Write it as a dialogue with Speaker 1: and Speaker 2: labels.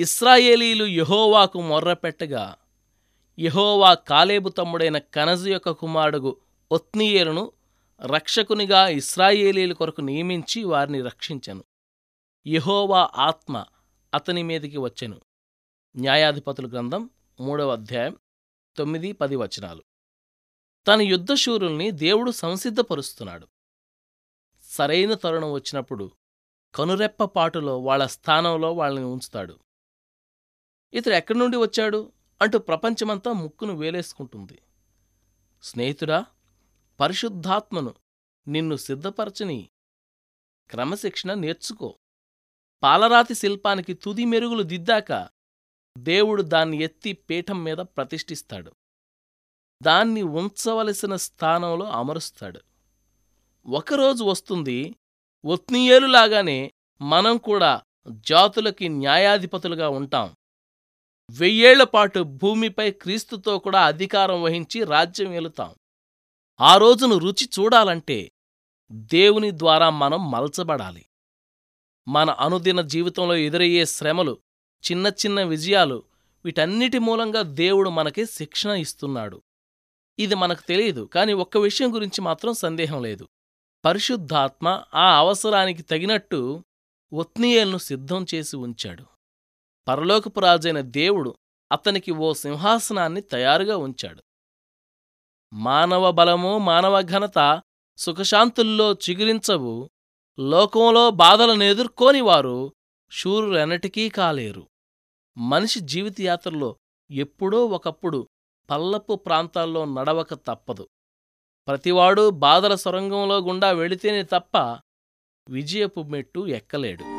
Speaker 1: ఇస్రాయేలీలు యహోవాకు మొర్రపెట్టగా యహోవా కాలేబు తమ్ముడైన కనజు యొక్క కుమారుడు ఒత్నీయేలును రక్షకునిగా ఇస్రాయేలీల కొరకు నియమించి వారిని రక్షించెను. యహోవా ఆత్మ అతని మీదికి వచ్చెను. న్యాయాధిపతుల గ్రంథం మూడవ అధ్యాయం తొమ్మిది పది వచనాలు. తన యుద్ధశూరుల్ని దేవుడు సంసిద్ధపరుస్తున్నాడు. సరైన తరుణం వచ్చినప్పుడు కనురెప్పపాటులో వాళ్ళ స్థానంలో వాళ్ళని ఉంచుతాడు. ఇతడు ఎక్కడి నుండి వచ్చాడు? అంటూ ప్రపంచమంతా ముక్కును వేలేసుకుంటుంది. స్నేహితుడా పరిశుద్ధాత్మను నిన్ను సిద్ధపరచని క్రమశిక్షణ నేర్చుకో. పాలరాతి శిల్పానికి తుది మెరుగులు దిద్దాక దేవుడు దాన్ని ఎత్తి పీఠం మీద ప్రతిష్ఠిస్తాడు. దాన్ని ఉంచవలసిన స్థానంలో అమరుస్తాడు. ఒకరోజు వస్తుంది ఒత్నీయేలులాగానే మనం కూడా జాతులకి న్యాయాధిపతులుగా ఉంటాం. వెయ్యేళ్ళపాటు భూమిపై క్రీస్తుతో కూడా అధికారం వహించి రాజ్యం ఏలుతాం. ఆ రోజును రుచి చూడాలంటే దేవుని ద్వారా మనం మలచబడాలి. మన అనుదిన జీవితంలో ఎదురయ్యే శ్రమలు చిన్న చిన్న విజయాలు వీటన్నిటి మూలంగా దేవుడు మనకి శిక్షణ ఇస్తున్నాడు. ఇది మనకు తెలియదు కాని ఒక్క విషయం గురించి మాత్రం సందేహం లేదు. పరిశుద్ధాత్మ ఆ అవసరానికి తగినట్టు ఒత్నీయేల్ను సిద్ధం చేసి ఉంచాడు. పరలోకపు రాజైన దేవుడు అతనికి ఓ సింహాసనాన్ని తయారుగా ఉంచాడు. మానవ బలము మానవ ఘనత సుఖశాంతుల్లో చిగురించవు. లోకంలో బాధలను ఎదుర్కోనివారు శూరులెన్నటికీ కాలేరు. మనిషి జీవితయాత్రలో ఎప్పుడో ఒకప్పుడు పల్లపు ప్రాంతాల్లో నడవక తప్పదు. ప్రతివాడూ బాధల సొరంగంలో గుండా వెళితేనే తప్ప విజయపు మెట్టు ఎక్కలేడు.